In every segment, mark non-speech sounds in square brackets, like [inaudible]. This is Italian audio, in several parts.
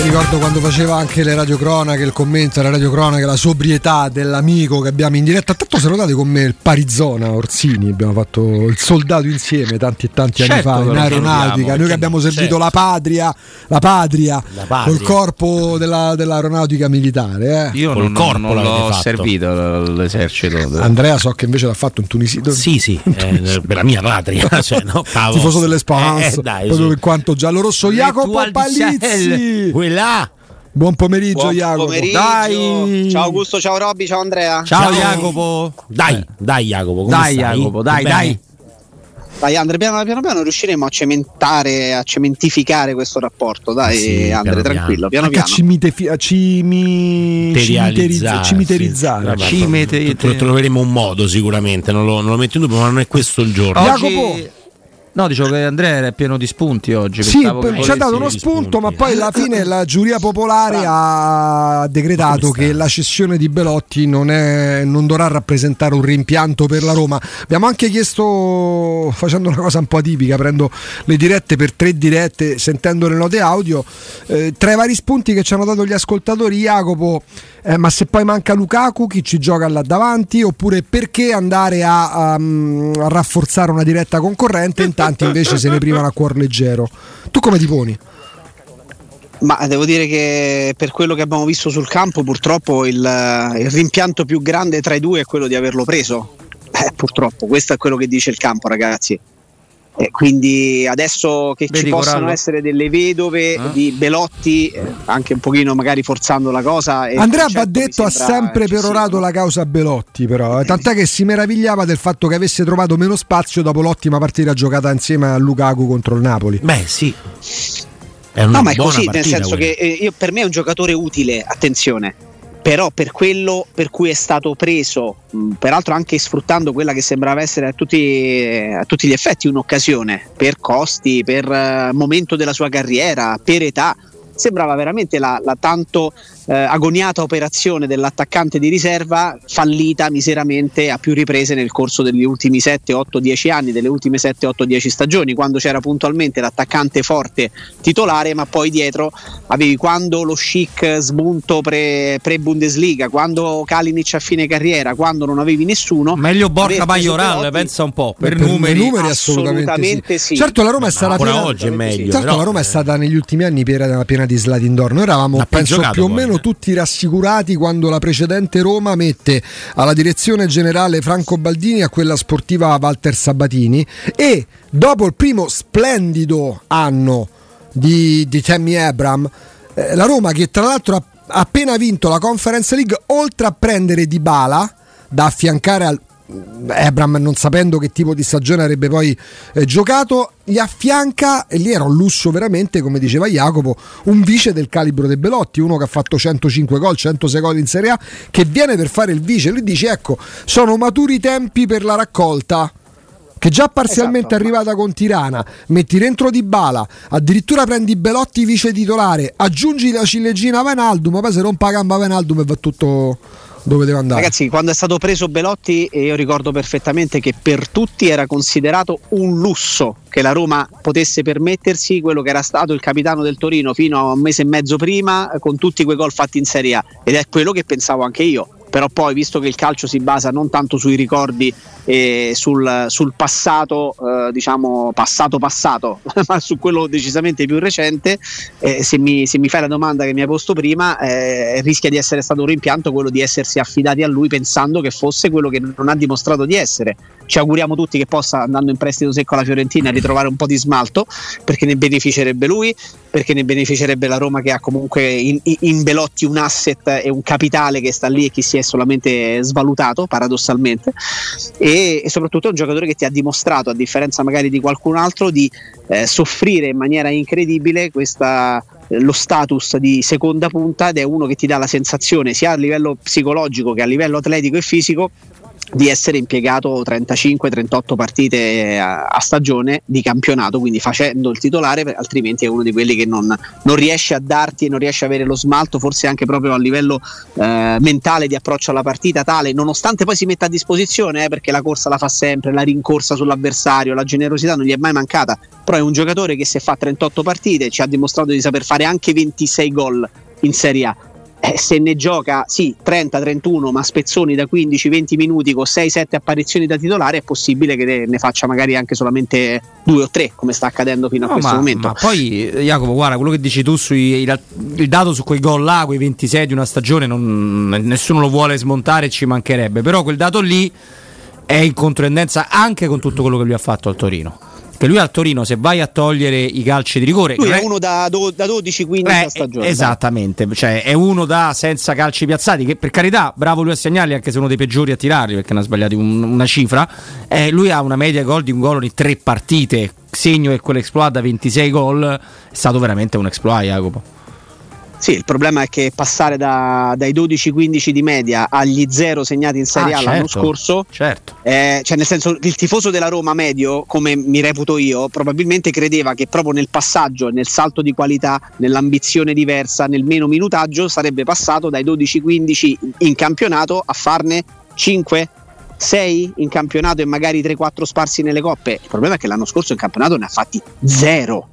Ricordo quando faceva anche le radiocronache, il commento alla radiocronache, la sobrietà dell'amico che abbiamo in diretta. Tanto se notate con me il Parizona Orsini, abbiamo fatto il soldato insieme tanti e tanti Certo anni fa in lo aeronautica. Noi che abbiamo servito certo. la patria, la patria, La patria. col corpo della- dell'aeronautica militare. eh. Io Col non, corpo non l'ho fatto. servito l'esercito. Andrea so che invece l'ha fatto in Tunisia. Sì, sì, [laughs] eh, per la mia patria. [laughs] Cioè, no, Tifoso dell'Espance, Eh, dai, proprio su. in quanto giallorosso. Jacopo Ritual Quella. Buon pomeriggio, Buon Jacopo. pomeriggio. Dai. Ciao Augusto, ciao Robby, ciao Andrea. Ciao, Jacopo. Dai, dai Jacopo, come Dai, stai? Jacopo, dai, Bene? dai. Dai Andre, piano piano, piano riusciremo a cementare, a cementificare questo rapporto. Dai Sì, Andre, piano tranquillo, piano piano. cimitefi- a cimi- cimiterizzare. cimiterizzare. sì. Vabbè, Troveremo un modo sicuramente, non lo, non lo metto in dubbio, ma non è questo il giorno. Jacopo. No, dicevo che Andrea era pieno di spunti oggi. Sì, per- ci ha dato uno spunto, spunti. ma poi alla fine [laughs] la giuria popolare ha decretato che la cessione di Belotti non, è- non dovrà rappresentare un rimpianto per la Roma. Abbiamo anche chiesto, facendo una cosa un po' atipica, prendo le dirette per tre dirette, sentendo le note audio, eh, tra i vari spunti che ci hanno dato gli ascoltatori, Jacopo, eh, ma se poi manca Lukaku, chi ci gioca là davanti? Oppure perché andare a, a, mm, a rafforzare una diretta concorrente? Tanti invece se ne privano a cuor leggero. Tu come ti poni? Ma devo dire che per quello che abbiamo visto sul campo, purtroppo il, il rimpianto più grande tra i due è quello di averlo preso. Eh, purtroppo, questo è quello che dice il campo, ragazzi. E quindi adesso che Vedi, ci possano Corallo? essere delle vedove Eh? di Belotti, eh, anche un pochino magari forzando la cosa. Andrea va concetto mi detto ha sempre eccessivo. perorato la causa Belotti, però. eh. Tant'è che si meravigliava del fatto che avesse trovato meno spazio dopo l'ottima partita giocata insieme a Lukaku contro il Napoli. Beh, sì. È una No, ma è così, nel partita senso quella. che eh, io- per me è un giocatore utile, attenzione. Però per quello per cui è stato preso, peraltro anche sfruttando quella che sembrava essere a tutti, a tutti gli effetti un'occasione, per costi, per eh, momento della sua carriera, per età, sembrava veramente la, la tanto eh, agoniata operazione dell'attaccante di riserva fallita miseramente a più riprese nel corso degli ultimi 7, 8, 10 anni, delle ultime 7, 8, 10 stagioni, quando c'era puntualmente l'attaccante forte titolare, ma poi dietro avevi quando lo chic smunto pre, pre-Bundesliga, quando Kalinic a fine carriera, quando non avevi nessuno. Meglio Borca Majoral, pensa un po'. Per, Per numeri. assolutamente, assolutamente sì. sì. Certo, la Roma è stata ancora piena, oggi è meglio. certo, però, la Roma è eh, stata negli ultimi anni piena, piena di Slatin d'Or. Noi eravamo, penso, più o poi, meno tutti rassicurati quando la precedente Roma mette alla direzione generale Franco Baldini a quella sportiva Walter Sabatini e dopo il primo splendido anno di, di Tammy Abram, eh, la Roma che tra l'altro ha appena vinto la Conference League, oltre a prendere Dybala da affiancare al Abram non sapendo che tipo di stagione avrebbe poi eh, giocato gli affianca e lì era un lusso veramente come diceva Jacopo un vice del calibro dei Belotti uno che ha fatto 105 gol 106 gol in Serie A che viene per fare il vice lui dice ecco sono maturi i tempi per la raccolta che già parzialmente Esatto. arrivata con Tirana, metti dentro Di Bala, addirittura prendi Belotti vice titolare, aggiungi la ciliegina a Venaldum, ma poi se rompa la gamba a Venaldum e va tutto dove deve andare. Ragazzi, quando è stato preso Belotti, eh, io ricordo perfettamente che per tutti era considerato un lusso che la Roma potesse permettersi quello che era stato il capitano del Torino fino a un mese e mezzo prima, eh, con tutti quei gol fatti in Serie A. Ed è quello che pensavo anche io. Però poi, visto che il calcio si basa non tanto sui ricordi e sul, sul passato, eh, diciamo passato passato, [laughs] ma su quello decisamente più recente, eh, se, mi, se mi fai la domanda che mi hai posto prima, eh, rischia di essere stato un rimpianto quello di essersi affidati a lui pensando che fosse quello che non ha dimostrato di essere. Ci auguriamo tutti che possa, andando in prestito secco alla Fiorentina, ritrovare un po' di smalto, perché ne beneficerebbe lui, perché ne beneficerebbe la Roma che ha comunque in, in Belotti un asset e un capitale che sta lì e che si è solamente svalutato, paradossalmente, e, e soprattutto è un giocatore che ti ha dimostrato, a differenza magari di qualcun altro, di eh, soffrire in maniera incredibile questa eh, lo status di seconda punta ed è uno che ti dà la sensazione sia a livello psicologico che a livello atletico e fisico di essere impiegato 35-38 partite a, a stagione di campionato, quindi facendo il titolare, altrimenti è uno di quelli che non, non riesce a darti e non riesce a avere lo smalto, forse anche proprio a livello eh, mentale di approccio alla partita, tale, nonostante poi si metta a disposizione, eh, perché la corsa la fa sempre, la rincorsa sull'avversario, la generosità non gli è mai mancata, però è un giocatore che se fa 38 partite ci ha dimostrato di saper fare anche 26 gol in Serie A. Eh, se ne gioca sì 30-31 ma spezzoni da 15-20 minuti con 6-7 apparizioni da titolare è possibile che ne- faccia magari anche solamente due o tre come sta accadendo fino a No, questo ma, momento ma poi Jacopo, guarda, quello che dici tu sui il, il dato su quei gol là, quei 26 di una stagione, non- nessuno lo vuole smontare, ci mancherebbe, però quel dato lì è in controtendenza anche con tutto quello che lui ha fatto al Torino. Che lui al Torino, se vai a togliere i calci di rigore, lui è uno da, do- da 12-15 eh, stagione Esattamente, cioè è uno da senza calci piazzati, che per carità, bravo lui a segnarli, anche se uno dei peggiori a tirarli, perché ne ha sbagliati un- una cifra. Eh, lui ha una media gol di un gol ogni tre partite. Segno che quell'exploit da 26 gol è stato veramente un exploit, Jacopo. Sì, il problema è che passare da- dai 12-15 di media agli 0 segnati in Serie Ah, A l'anno certo, scorso Certo. Eh, cioè nel senso il tifoso della Roma medio, come mi reputo io, probabilmente credeva che proprio nel passaggio, nel salto di qualità, nell'ambizione diversa, nel meno minutaggio sarebbe passato dai 12-15 in campionato a farne 5 6 in campionato e magari 3-4 sparsi nelle coppe. Il problema è che l'anno scorso in campionato ne ha fatti 0.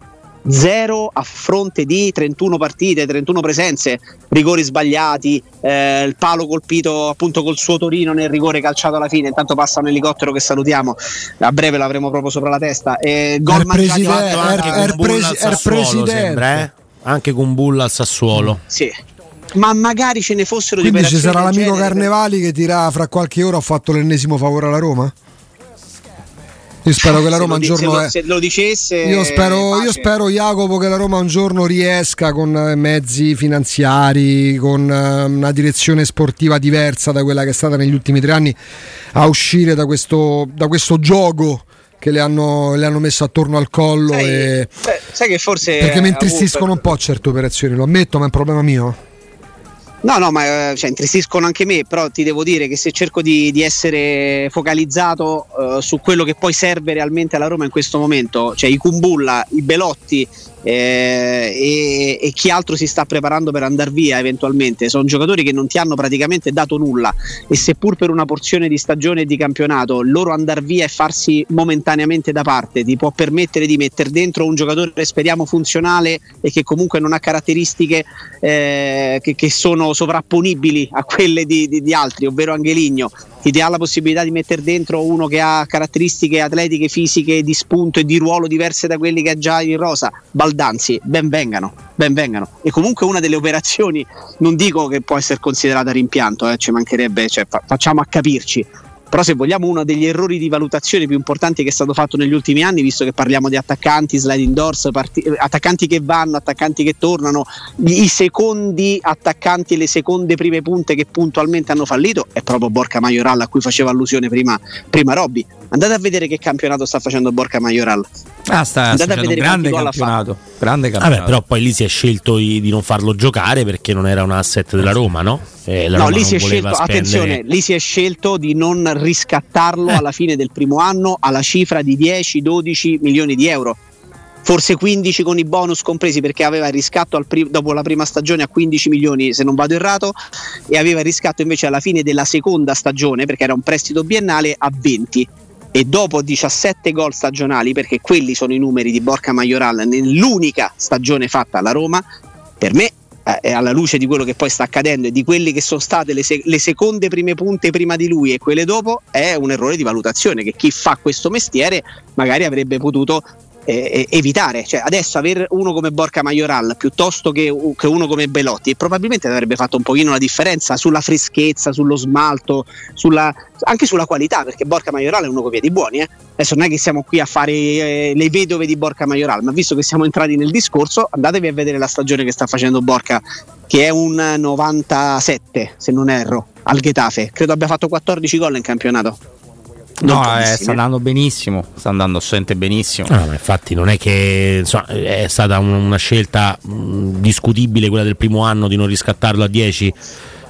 0 a fronte di 31 partite, 31 presenze, rigori sbagliati, eh, il palo colpito appunto col suo Torino nel rigore calciato alla fine. Intanto passa un elicottero che salutiamo, a breve l'avremo proprio sopra la testa. E gol Er mangiati Fatto anche er- er con Bulla presi- al er Sassuolo, presidente. sembra, eh? Anche con Bulla al Sassuolo. Sì. Ma magari ce ne fossero Quindi di ci sarà l'amico genere. Carnevali che dirà fra qualche ora ho fatto l'ennesimo favore alla Roma? Io spero che la Roma un giorno se lo, è- se lo dicesse Io spero, io spero, Jacopo, che la Roma un giorno riesca con eh, mezzi finanziari, con eh, una direzione sportiva diversa da quella che è stata negli ultimi tre anni, a uscire da questo, da questo gioco che le hanno, le hanno messo attorno al collo. sai, e- sai- che forse perché mi intristiscono un po' certe operazioni, lo ammetto, ma è un problema mio. No, no, ma eh, cioè, intristiscono anche me, però ti devo dire che se cerco di, di essere focalizzato eh, su quello che poi serve realmente alla Roma in questo momento, cioè i Kumbulla, i Belotti eh, e, e chi altro si sta preparando per andare via eventualmente, sono giocatori che non ti hanno praticamente dato nulla. E seppur per una porzione di stagione e di campionato loro andare via e farsi momentaneamente da parte ti può permettere di mettere dentro un giocatore speriamo funzionale e che comunque non ha caratteristiche eh, che, che sono sovrapponibili a quelle di, di- di altri, ovvero Angeligno, ti dà la possibilità di mettere dentro uno che ha caratteristiche atletiche, fisiche, di spunto e di ruolo diverse da quelli che ha già in rosa. Baldanzi, ben vengano, ben vengano. E comunque una delle operazioni, non dico che può essere considerata rimpianto, eh, ci mancherebbe, cioè, fa- facciamo a capirci. Però se vogliamo uno degli errori di valutazione più importanti che è stato fatto negli ultimi anni, visto che parliamo di attaccanti, sliding doors, parti- eh, attaccanti che vanno, attaccanti che tornano, i secondi attaccanti e le seconde prime punte che puntualmente hanno fallito, è proprio Borca Majoral a cui faceva allusione prima, prima Robby. Andate a vedere che campionato sta facendo Borca Majoral. Ah, sta Andate a facendo un vedere grande campionato. Grande campionato. Vabbè, però poi lì si è scelto di, di non farlo giocare perché non era un asset della Roma, no? Eh, la no, Roma lì si è scelto, spendere- attenzione, lì si è scelto di non riscattarlo alla fine del primo anno alla cifra di 10-12 milioni di euro. Forse 15 con i bonus compresi perché aveva il riscatto pri- dopo la prima stagione a 15 milioni se non vado errato e aveva il riscatto invece alla fine della seconda stagione perché era un prestito biennale a 20 e dopo 17 gol stagionali, perché quelli sono i numeri di Borca Majoral nell'unica stagione fatta alla Roma, per me eh, alla luce di quello che poi sta accadendo e di quelle che sono state le, se- le, seconde prime punte prima di lui e quelle dopo, è un errore di valutazione che chi fa questo mestiere magari avrebbe potuto eh, evitare. Cioè, adesso avere uno come Borca Majoral piuttosto che, che, uno come Belotti probabilmente avrebbe fatto un pochino la differenza sulla freschezza, sullo smalto, sulla, anche sulla qualità, perché Borca Majoral è uno con piedi buoni. Eh. Adesso non è che siamo qui a fare eh, le vedove di Borca Majoral, ma visto che siamo entrati nel discorso, andatevi a vedere la stagione che sta facendo Borca, che è un 97, se non erro, al Getafe. Credo abbia fatto 14 gol in campionato. No, eh, sta andando benissimo, sta andando assente benissimo. No, infatti non è che insomma, è stata un, una scelta mh, discutibile quella del primo anno di non riscattarlo a 10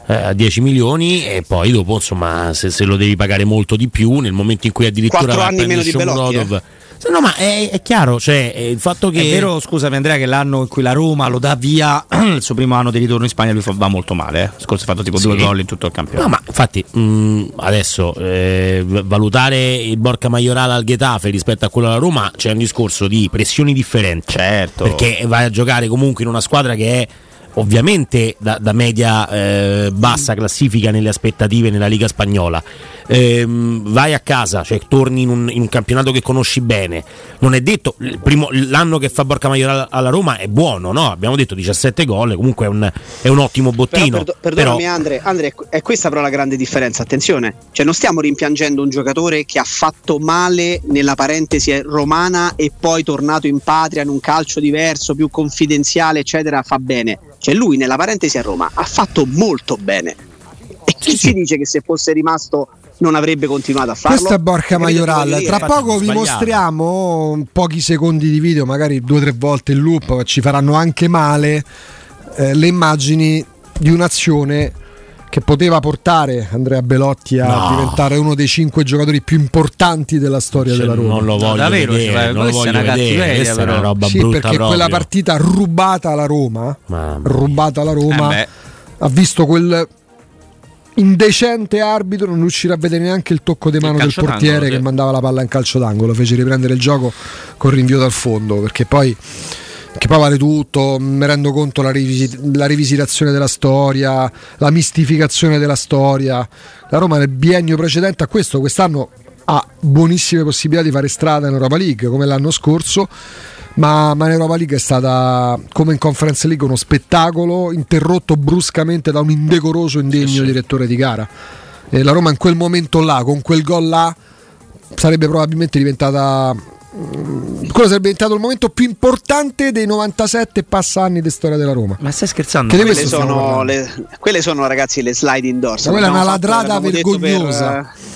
eh, a 10 milioni e poi dopo insomma se, se, lo devi pagare molto di più nel momento in cui addirittura 4 anni meno di Belotti, eh. No, ma è, è chiaro, cioè, il fatto che. È vero, scusami Andrea, che l'anno in cui la Roma lo dà via, [clears throat] il suo primo anno di ritorno in Spagna, lui va molto male. Eh? Scorso ha fatto tipo sì. due gol in tutto il campionato. No, ma infatti, mh, adesso eh, valutare il Borca Maiorale al Getafe rispetto a quello alla Roma c'è un discorso di pressioni differenti. Certo. Perché vai a giocare comunque in una squadra che è ovviamente da, da media eh, bassa classifica nelle aspettative nella Liga Spagnola. Ehm, vai a casa, cioè torni in un, in un, campionato che conosci bene. Non è detto, primo, l'anno che fa Borca Maiora alla Roma è buono, no? Abbiamo detto 17 gol, comunque è un, è un ottimo bottino. Però, perdonami però... Andre, Andre, è questa però la grande differenza, attenzione, cioè non stiamo rimpiangendo un giocatore che ha fatto male nella parentesi romana e poi tornato in patria in un calcio diverso, più confidenziale, eccetera, fa bene cioè lui nella parentesi a Roma ha fatto molto bene. E chi ci dice che se fosse rimasto non avrebbe continuato a farlo? Questa è Borca Majoral. Tra poco vi mostriamo pochi secondi di video, magari due o tre volte in loop, ci faranno anche male eh, le immagini di un'azione che poteva portare Andrea Belotti a no. diventare uno dei cinque giocatori più importanti della storia cioè, della Roma. Non lo voglio no, davvero, vedere, cioè, non lo voglio vedere. Questa è una roba sì, brutta perché proprio. quella partita rubata alla Roma, rubata alla Roma, eh ha visto quel indecente arbitro non riuscire a vedere neanche il tocco di mano del portiere che mandava la palla in calcio d'angolo, fece riprendere il gioco con rinvio dal fondo, perché poi che poi vale tutto, mi rendo conto la, rivisit- la, rivisitazione della storia, la mistificazione della storia. La Roma nel biennio precedente a questo, quest'anno ha buonissime possibilità di fare strada in Europa League come l'anno scorso. Ma, ma in Europa League è stata come in Conference League uno spettacolo interrotto bruscamente da un indecoroso indegno sì, sì. direttore di gara. E la Roma in quel momento là, con quel gol là, sarebbe probabilmente diventata quello sarebbe diventato il momento più importante dei 97 passa anni di storia della Roma. Ma stai scherzando? Quelle sono, le, quelle, sono, ragazzi le slide indoors. Ma quella è una ladrata vergognosa. Per,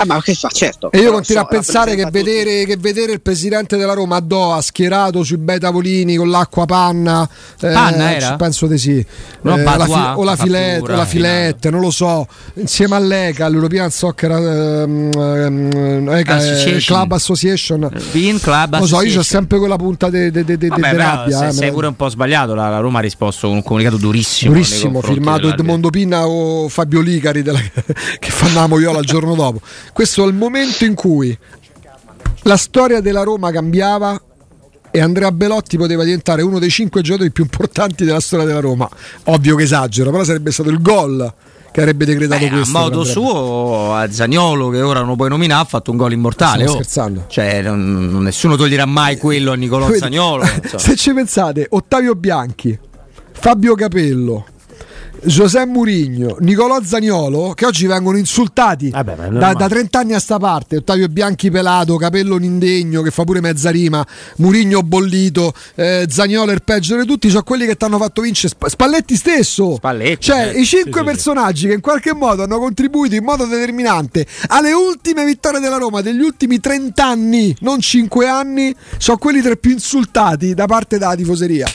Ah, ma che fa? Certo. E io continuo so, a pensare che vedere, che vedere, il presidente della Roma a Doha schierato sui bei tavolini con l'acqua panna. Eh, panna era? Penso di sì. No, eh, la fi- o la filette, o la filette, non lo so. Insieme all'ECA, all'European Soccer um, um, ECA, Association. Club Association. Bean Club lo so, io ho sempre quella punta di rabbia. Se, eh, sei pure un po' sbagliato. La, la, Roma ha risposto con un comunicato durissimo. Durissimo, firmato Edmondo Pinna o Fabio Licari della, [laughs] che fanno la Moiola il giorno dopo. Questo è il momento in cui la storia della Roma cambiava e Andrea Belotti poteva diventare uno dei cinque giocatori più importanti della storia della Roma. Ovvio che esagero, però sarebbe stato il gol che avrebbe decretato Beh, questo. A modo suo, a Zagnolo, che ora non lo puoi nominare, ha fatto un gol immortale. Stiamo oh. scherzando. Cioè, non, nessuno toglierà mai quello a Nicolò Zagnolo. [laughs] Se ci pensate, Ottavio Bianchi, Fabio Capello, José Murigno, Nicolò Zagnolo, che oggi vengono insultati Vabbè, da, da, 30 anni a sta parte. Ottavio Bianchi pelato, capello Nindegno che fa pure mezza rima, Murigno bollito, eh, Zagnolo il peggio di tutti, sono quelli che ti hanno fatto vincere. Spalletti stesso, Spalletti, cioè eh, i cinque sì, personaggi sì. che in qualche modo hanno contribuito in modo determinante alle ultime vittorie della Roma degli ultimi 30 anni, non 5 anni, sono quelli tra i più insultati da parte della tifoseria.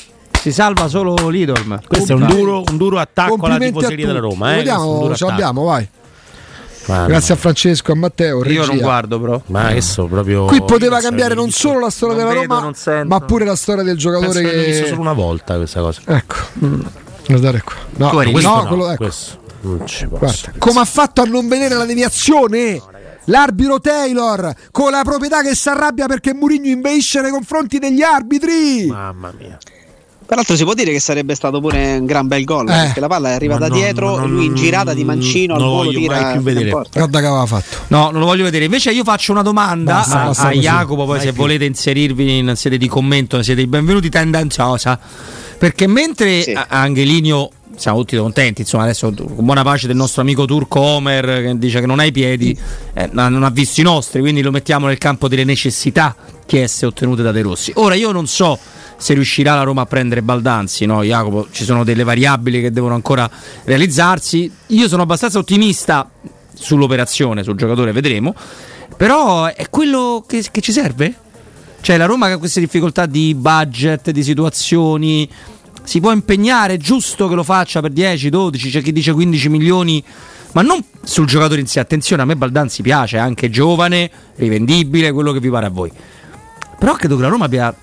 Si salva solo Lidorm. Questo è un duro, un duro attacco alla tifoseria della Roma. Eh? Vediamo, ce l'abbiamo, vai. Ma Grazie a Francesco, a Matteo. Io regia. non guardo, però. Ma che so, proprio. Qui poteva io cambiare non solo la storia Non della vedo, Roma, ma pure la storia del giocatore Penso che l'ho visto che. solo una volta questa cosa. Ecco, mm. guardate qua. No, no, no, quello- ecco. questo non ci posso. Guarda, come ha fatto a non vedere la deviazione? L'arbitro Taylor con la proprietà che si arrabbia perché Mourinho inveisce nei confronti degli arbitri. Mamma mia. Peraltro si può dire che sarebbe stato pure un gran bel gol, Eh. perché la palla arriva Ma da no, dietro, no, lui in girata di mancino al non lo volo tira più vedere. Guarda che aveva fatto. No, non lo voglio vedere. Invece io faccio una domanda Basta, a, basta a. Jacopo, poi Vai se più. volete inserirvi in sede di commento, siete i benvenuti tendenziosa. Perché mentre Sì. a- Angelinho siamo tutti contenti, insomma, adesso con buona pace del nostro amico turco Omer che dice che non ha i piedi, eh, ma non ha visto i nostri, quindi lo mettiamo nel campo delle necessità chieste ottenute da De Rossi. Ora io non so se riuscirà la Roma a prendere Baldanzi, no Jacopo? Ci sono delle variabili che devono ancora realizzarsi. Io sono abbastanza ottimista sull'operazione, sul giocatore, vedremo. Però è quello che, che ci serve? Cioè la Roma che ha queste difficoltà di budget, di situazioni, si può impegnare, giusto che lo faccia per 10, 12, c'è chi dice 15 milioni, ma non sul giocatore in sé. Attenzione, a me Baldanzi piace, è anche giovane, rivendibile, quello che vi pare a voi. Però credo che la Roma abbia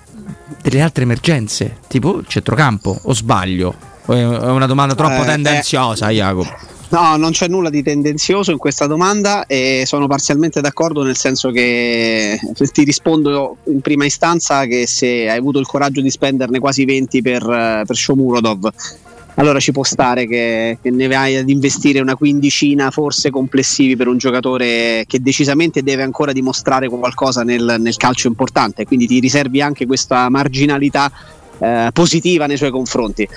delle altre emergenze, tipo il centrocampo, o sbaglio? O È una domanda troppo Eh, tendenziosa, Jacopo. No, non c'è nulla di tendenzioso in questa domanda e sono parzialmente d'accordo nel senso che ti rispondo in prima istanza che se hai avuto il coraggio di spenderne quasi 20 per, eh, per Shomurodov allora ci può stare che, che ne vai ad investire una quindicina forse complessivi per un giocatore che decisamente deve ancora dimostrare qualcosa nel, nel calcio importante. Quindi ti riservi anche questa marginalità eh, positiva nei suoi confronti.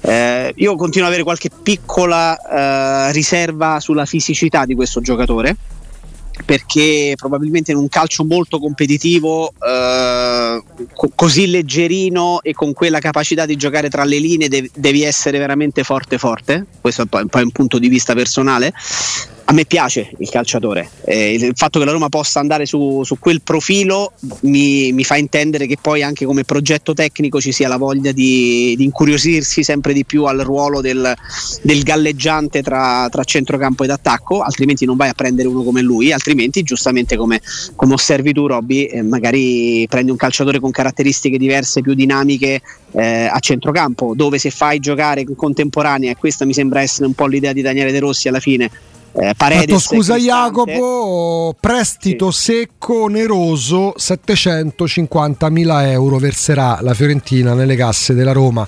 Eh, io continuo ad avere qualche piccola eh, riserva sulla fisicità di questo giocatore perché probabilmente in un calcio molto competitivo eh, co- così leggerino e con quella capacità di giocare tra le linee dev- devi essere veramente forte forte. Questo è poi, poi un punto di vista personale. A me piace il calciatore, eh, il fatto che la Roma possa andare su, su quel profilo mi, mi fa intendere che poi anche come progetto tecnico ci sia la voglia di, di incuriosirsi sempre di più al ruolo del, del galleggiante tra, tra centrocampo ed attacco, altrimenti non vai a prendere uno come lui, altrimenti giustamente come, come osservi tu Robby, eh, magari prendi un calciatore con caratteristiche diverse, più dinamiche eh, a centrocampo, dove se fai giocare in contemporanea, e questa mi sembra essere un po' l'idea di Daniele De Rossi alla fine, eh, Paredes scusa. Jacopo, prestito secco oneroso 750.000 euro verserà la Fiorentina nelle casse della Roma.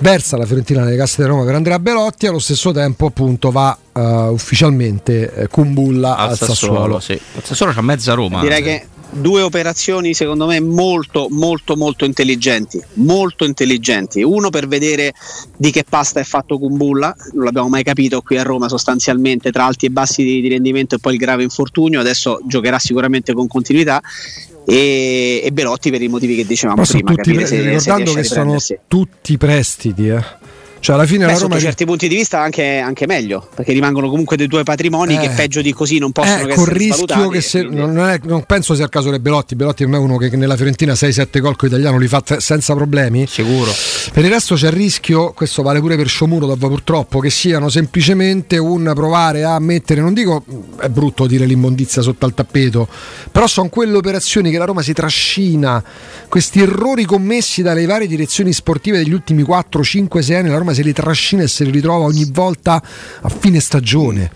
Versa la Fiorentina nelle casse della Roma per Andrea Belotti, allo stesso tempo appunto va eh, ufficialmente eh, Kumbulla al, Sassuolo. sì. Al Sassuolo c'ha mezza Roma. Direi che due operazioni secondo me molto molto molto intelligenti molto intelligenti uno per vedere di che pasta è fatto Kumbulla non l'abbiamo mai capito qui a Roma sostanzialmente tra alti e bassi di, di rendimento e poi il grave infortunio adesso giocherà sicuramente con continuità e, e Belotti per i motivi che dicevamo sono prima capire pre- se- se ricordando a che sono tutti prestiti, eh. Cioè alla fine Beh, la sotto Roma che- certi punti di vista anche, anche meglio perché rimangono comunque dei tuoi patrimoni che Eh. peggio di così non possono Eh, che con essere rischio che se, quindi- non, è- non penso sia il caso di Belotti. Belotti per me è uno che che nella Fiorentina 6-7 gol con italiano li fa te- senza problemi. Sicuro. Per il resto c'è il rischio, questo vale pure per Shomurodov purtroppo, che siano semplicemente un provare a mettere, non dico è brutto dire l'immondizia sotto al tappeto, però sono quelle operazioni che la Roma si trascina, questi errori commessi dalle varie direzioni sportive degli ultimi 4, 5, 6 anni, la Roma se li trascina e se li ritrova ogni volta a fine stagione.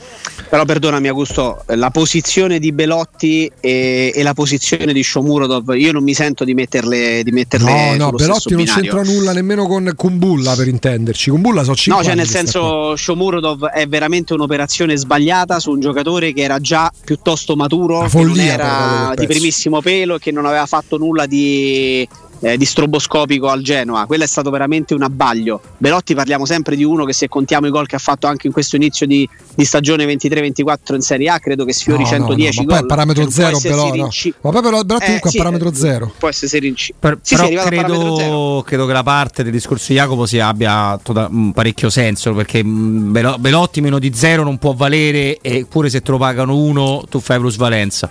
Però perdonami Augusto, la posizione di Belotti e, e la posizione di Shomurodov, io non mi sento di metterle, di metterle No, no, Belotti non binario. c'entra nulla nemmeno con Kumbulla per intenderci. Kumbulla so 5 No, cioè nel senso Shomurodov è veramente un'operazione sbagliata su un giocatore che era già piuttosto maturo, che non era di primissimo pelo e che non aveva fatto nulla di, eh, di stroboscopico al Genoa. Quello è stato veramente un abbaglio. Belotti parliamo sempre di uno che se contiamo i gol che ha fatto anche in questo inizio di, di stagione 23-24 in Serie A, credo che sfiori No, no, 110 no, ma gol. poi è parametro Cioè, zero però, no. Ma poi però Belotti Eh, comunque sì, è parametro zero. Può essersi rinci. Per- Sì, sì, è però arrivato a parametro zero. credo, credo che la parte del discorso di Jacopo sia, abbia tota- mh, parecchio senso perché mh, Belo- Belotti meno di zero non può valere eppure se te lo pagano uno tu fai plusvalenza.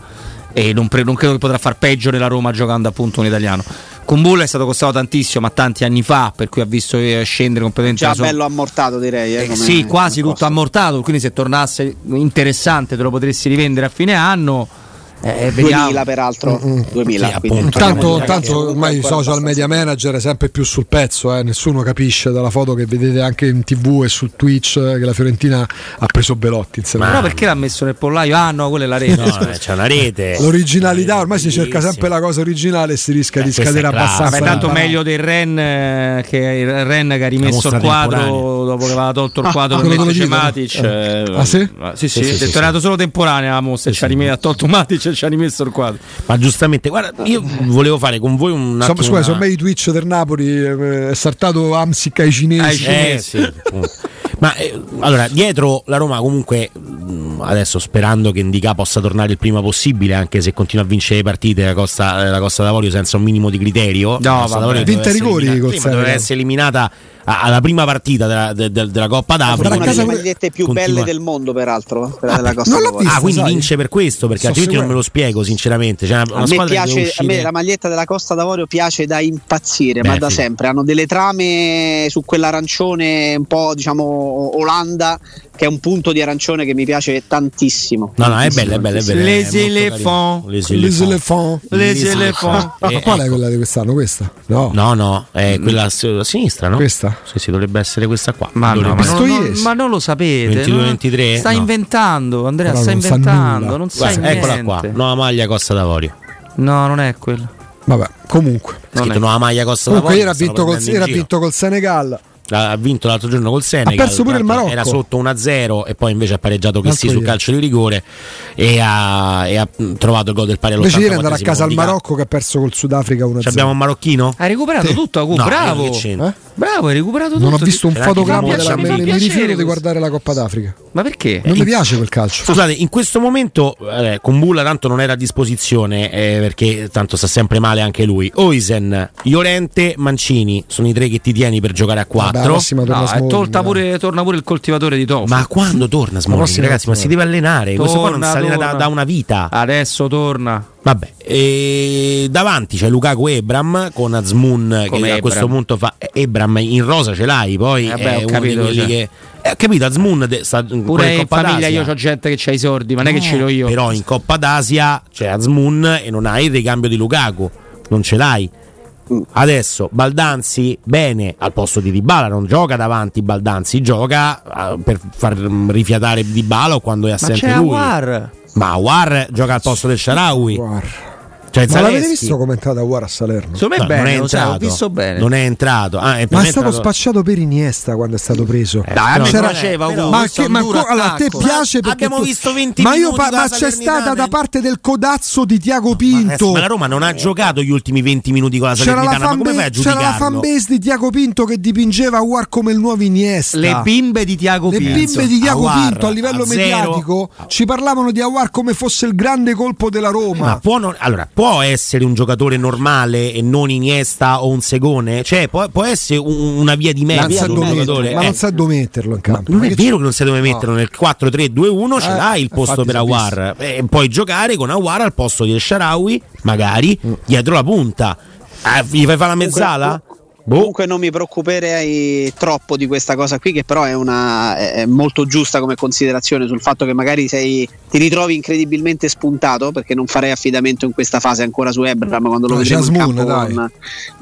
E non, pre- non credo che potrà far peggio nella Roma giocando appunto un italiano. Kumbulla è stato costato tantissimo, ma tanti anni fa, per cui ha visto eh, scendere completamente Già sua- bello ammortato direi. Eh, Eh, come- sì, quasi tutto costo. ammortato, quindi se tornasse interessante te lo potresti rivendere a fine anno. Eh, vediamo. 2000 peraltro, 2000. Sì, quindi appunto. parliamo Tanto, tanto ormai i social media manager è sempre più sul pezzo, eh. nessuno capisce dalla foto che vedete anche in tv e su Twitch eh, che la Fiorentina ha preso Belotti. insieme. Però perché l'ha messo nel pollaio? Ah no, quella è la rete. No, eh, c'è una rete. L'originalità, ormai si cerca sempre la cosa originale e si rischia Eh, di scadere è abbastanza. Vabbè, tanto in meglio del Ren eh, che il Ren che ha rimesso il quadro dopo che aveva tolto il quadro Ah, per dicono? Matic. Eh. eh, Ah, sì? eh, Sì, sì, Sì, ha sì, detto sì, era dato solo temporanea la mostra, ci ci ha rimesso il quadro. Ma giustamente, guarda, io volevo fare con voi un attimo. scusa, una- sono me i Twitch del Napoli, eh, è saltato Amsic ai cinesi. Ai Eh, sì, appunto. Ma eh, allora, dietro la Roma comunque mh, adesso sperando che Indica possa tornare il prima possibile, anche se continua a vincere le partite la Costa, la Costa d'Avorio senza un minimo di criterio. Vabbè. d'Avorio Vinta rigori essere col eliminata- sì, ma doveva essere eliminata alla prima partita della, de- de- della Coppa d'Africa. Una delle magliette più Continua- belle del mondo, peraltro. quella della Costa non vista. Ah, quindi sai? vince per questo, perché Sto altrimenti non me lo spiego, sinceramente. Cioè, una, una A me, piace, a me la maglietta della Costa d'Avorio piace da impazzire, Beh, ma da sì. sempre. Hanno delle trame su quell'arancione un po' diciamo Olanda, che è un punto di arancione che mi piace tantissimo. No, no, è bella, è bella, è bella. Les éléphants. Les éléphants. Les éléphants. Ma Eh, qual è ecco. quella di quest'anno? Questa? No. No, no, è quella a a sinistra, no? Questa? Sì, sì, dovrebbe essere questa qua. Ma, no, ma, non, non- ma non lo sapete. 22, no? 23? Stai No. inventando, Andrea, Però stai non sa inventando. nulla. Non sai Guarda, eccola qua, niente. nuova maglia Costa d'Avorio. No, non è quella. Vabbè, comunque. Ha scritto è- nuova maglia Costa Comunque d'Avorio. ieri ha stanno vinto, col, ieri vinto col Senegal. Ha vinto l'altro giorno col Senegal. Ha perso pure il Marocco. Era sotto 1-0 e poi invece ha pareggiato che sì sul calcio di rigore e ha, e ha trovato il gol del pari Invece all'84 ieri andare a casa al Marocco che ha perso col Sudafrica 1-0. Ci abbiamo un marocchino? Hai recuperato Sì. tutto, Agu, No, bravo. Eh? Bravo, hai recuperato tutto. Non ho visto un fotogramma della mi mi, rifiuto di guardare la Coppa d'Africa. Ma perché? Non mi piace quel calcio. Scusate, in questo momento eh, con Bulla tanto non era a disposizione eh, perché tanto sta sempre male anche lui. Oisen, Iolente, Mancini sono i tre che ti tieni per giocare a Vabbè, la 4. prossima torna No, è Smalling, tolta pure, torna pure il coltivatore di tofu. Ma quando torna Smalling? prossima Ragazzi, ma si deve allenare. Questo qua non Torna, si allena da, torna. da una vita. Adesso torna. Vabbè, e davanti c'è Lukaku Ebram con Azmoun Come che a questo punto fa Ebram in rosa ce l'hai, poi Eh beh, è ho uno capito, di quelli cioè. che eh, ho capito Azmoun de- sta pure in Coppa famiglia d'Asia. io ho gente che c'ha i sordi, ma non è che ce l'ho io. Però in Coppa d'Asia c'è Azmoun e non hai il ricambio di Lukaku, non ce l'hai. Adesso Baldanzi bene al posto di Dybala, non gioca davanti Baldanzi, gioca eh, per far mm, rifiatare Dybala o quando è ma assente c'è lui. Aguar. Ma Awar gioca al posto del Sharawi. Cioè, Ma l'avete visto come è entrata Guara a Salerno? Secondo me No, bene, non è entrato. ho visto bene. Non è entrato. Ah, è Ma è stato spacciato per Iniesta quando è stato preso. Eh, Dai, a me C'era- piaceva, però- ma è che, un ma duro co- allora, a te piace perché Abbiamo tu- visto 20 ma io minuti pa- ma c'è stata da parte del codazzo di Tiago Pinto adesso, ma la Roma non ha giocato gli ultimi 20 minuti con la c'era la, Salernitana, ma come fanbase, fai a c'era la fanbase di Tiago Pinto che dipingeva War come il nuovo Iniesta Le bimbe di Tiago Le Pinto. bimbe di Tiago Pinto a livello mediatico ci parlavano di Awar come fosse il grande colpo della Roma. Ma può, non- allora, può essere un giocatore normale e non Iniesta o un segone? Cioè, può, può essere un- una via di non mezzo sa un giocatore? ma Eh, non sa dove metterlo in ma campo. non Ma è che vero che non sai dove metterlo nel 4-3-2-1 ce Eh, l'hai il posto per è Awar e puoi giocare con Awar al posto di El Sharawi magari Mm. dietro la punta Ah, gli fai fare la mezzala? Boh. Comunque non mi preoccuperei troppo di questa cosa qui, che però è, una, è molto giusta come considerazione sul fatto che magari sei, ti ritrovi incredibilmente spuntato, perché non farei affidamento in questa fase ancora su Ebram quando lo No, vedremo in campo con,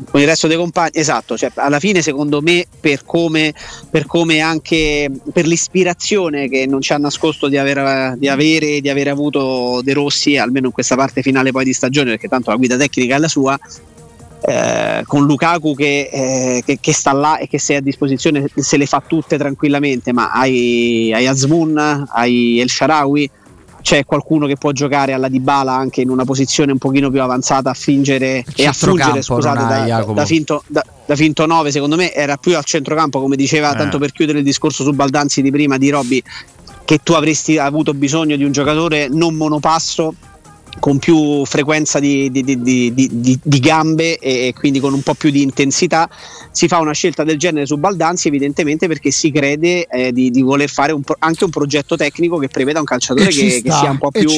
con il resto dei compagni. Esatto, cioè, alla fine secondo me per come, per come anche per l'ispirazione che non ci ha nascosto di, aver, di avere di aver avuto De Rossi, almeno in questa parte finale poi di stagione, perché tanto la guida tecnica è la sua, eh, con Lukaku che, eh, che- che sta là e che se è a disposizione se le fa tutte tranquillamente, ma hai, hai Azmoun, hai El Sharawi, c'è qualcuno che può giocare alla Dybala anche in una posizione un pochino più avanzata a fingere e a fungere scusate, hai, da, da finto, da, da finto 9 secondo me era più al centrocampo come diceva Eh. tanto per chiudere il discorso su Baldanzi di prima di Robby che tu avresti avuto bisogno di un giocatore non monopasso con più frequenza di, di, di, di, gambe e quindi con un po' più di intensità, si fa una scelta del genere su Baldanzi evidentemente perché si crede eh, di, voler fare un anche un progetto tecnico che preveda un calciatore che, che, sia un po' più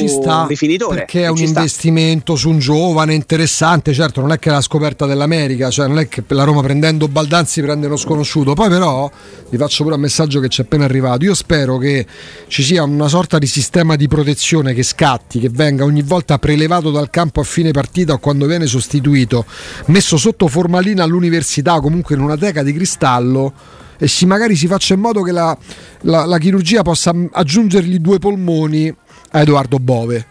rifinitore. Perché è un investimento su un giovane interessante, certo non è che è la scoperta dell'America, cioè non è che la Roma prendendo Baldanzi prende uno sconosciuto, poi però vi faccio pure un messaggio che ci è appena arrivato, io spero che ci sia una sorta di sistema di protezione che scatti, che venga ogni volta prelevato dal campo a fine partita o quando viene sostituito, messo sotto formalina all'università o comunque in una teca di cristallo e si magari si faccia in modo che la, la, la chirurgia possa aggiungergli due polmoni a Edoardo Bove.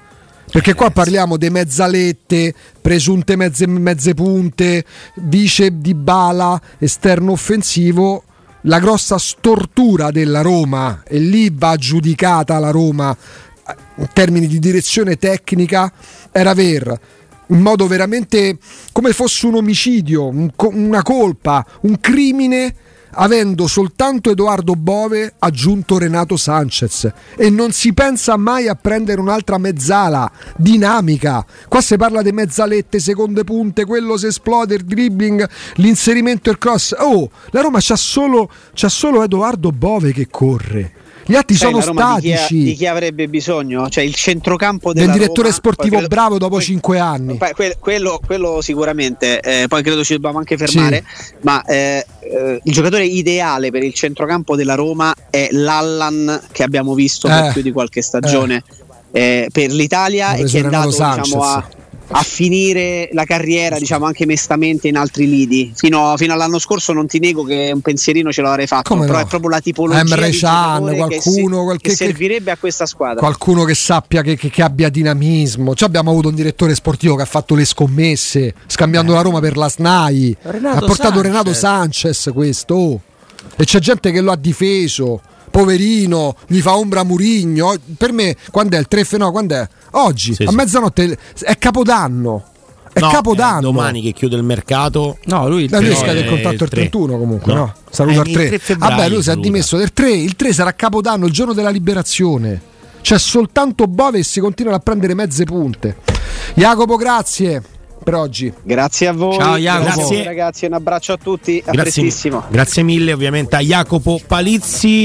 Perché qua parliamo di mezzalette, presunte mezze, mezze punte, vice di bala, esterno offensivo. La grossa stortura della Roma, e lì va giudicata la Roma in termini di direzione tecnica era aver in modo veramente come fosse un omicidio, un, una colpa, un crimine avendo soltanto Edoardo Bove aggiunto Renato Sanchez e non si pensa mai a prendere un'altra mezzala dinamica. Qua si parla di mezzalette, seconde punte, quello se esplode, il dribbling, l'inserimento, il cross. Oh, la Roma c'ha solo, c'ha solo Edoardo Bove che corre gli altri Sai, sono statici. Di chi, di chi, avrebbe bisogno? Cioè il centrocampo del direttore Roma, sportivo credo, bravo dopo cinque anni. Poi, quello, quello, sicuramente, eh, poi credo ci dobbiamo anche fermare, sì. ma eh, eh, il giocatore ideale per il centrocampo della Roma è l'Allan che abbiamo visto per eh. più di qualche stagione eh. Eh, per l'Italia e che è andato diciamo, a a finire la carriera, diciamo anche mestamente in altri lidi. Fino, fino, all'anno scorso non ti nego che un pensierino ce l'avrei fatto, Come però no? è proprio la tipologia Emre di Can, qualcuno, che, qualche, che servirebbe a questa squadra. Qualcuno che sappia che, che, che abbia dinamismo. Cioè abbiamo avuto un direttore sportivo che ha fatto le scommesse, scambiando eh. la Roma per la SNAI. Renato ha portato Sanchez. Renato Sanchez questo. Oh. E c'è gente che lo ha difeso poverino, gli fa ombra Murigno. Per me, quando è il 3 no, quando è? Oggi, sì, a sì. mezzanotte, è Capodanno. È no, Capodanno. È domani che chiude il mercato. No, lui, lui scade il contratto il 31 comunque, no? no? Saluta il 3. 3 Vabbè, lui si è dimesso del 3. Il 3 sarà Capodanno, il giorno della liberazione. C'è soltanto Bove e si continuano a prendere mezze punte. Jacopo, grazie per oggi. Grazie a voi. Ciao Jacopo. Grazie. ragazzi, un abbraccio a tutti. A grazie, prestissimo. Grazie mille ovviamente a Jacopo Palizzi.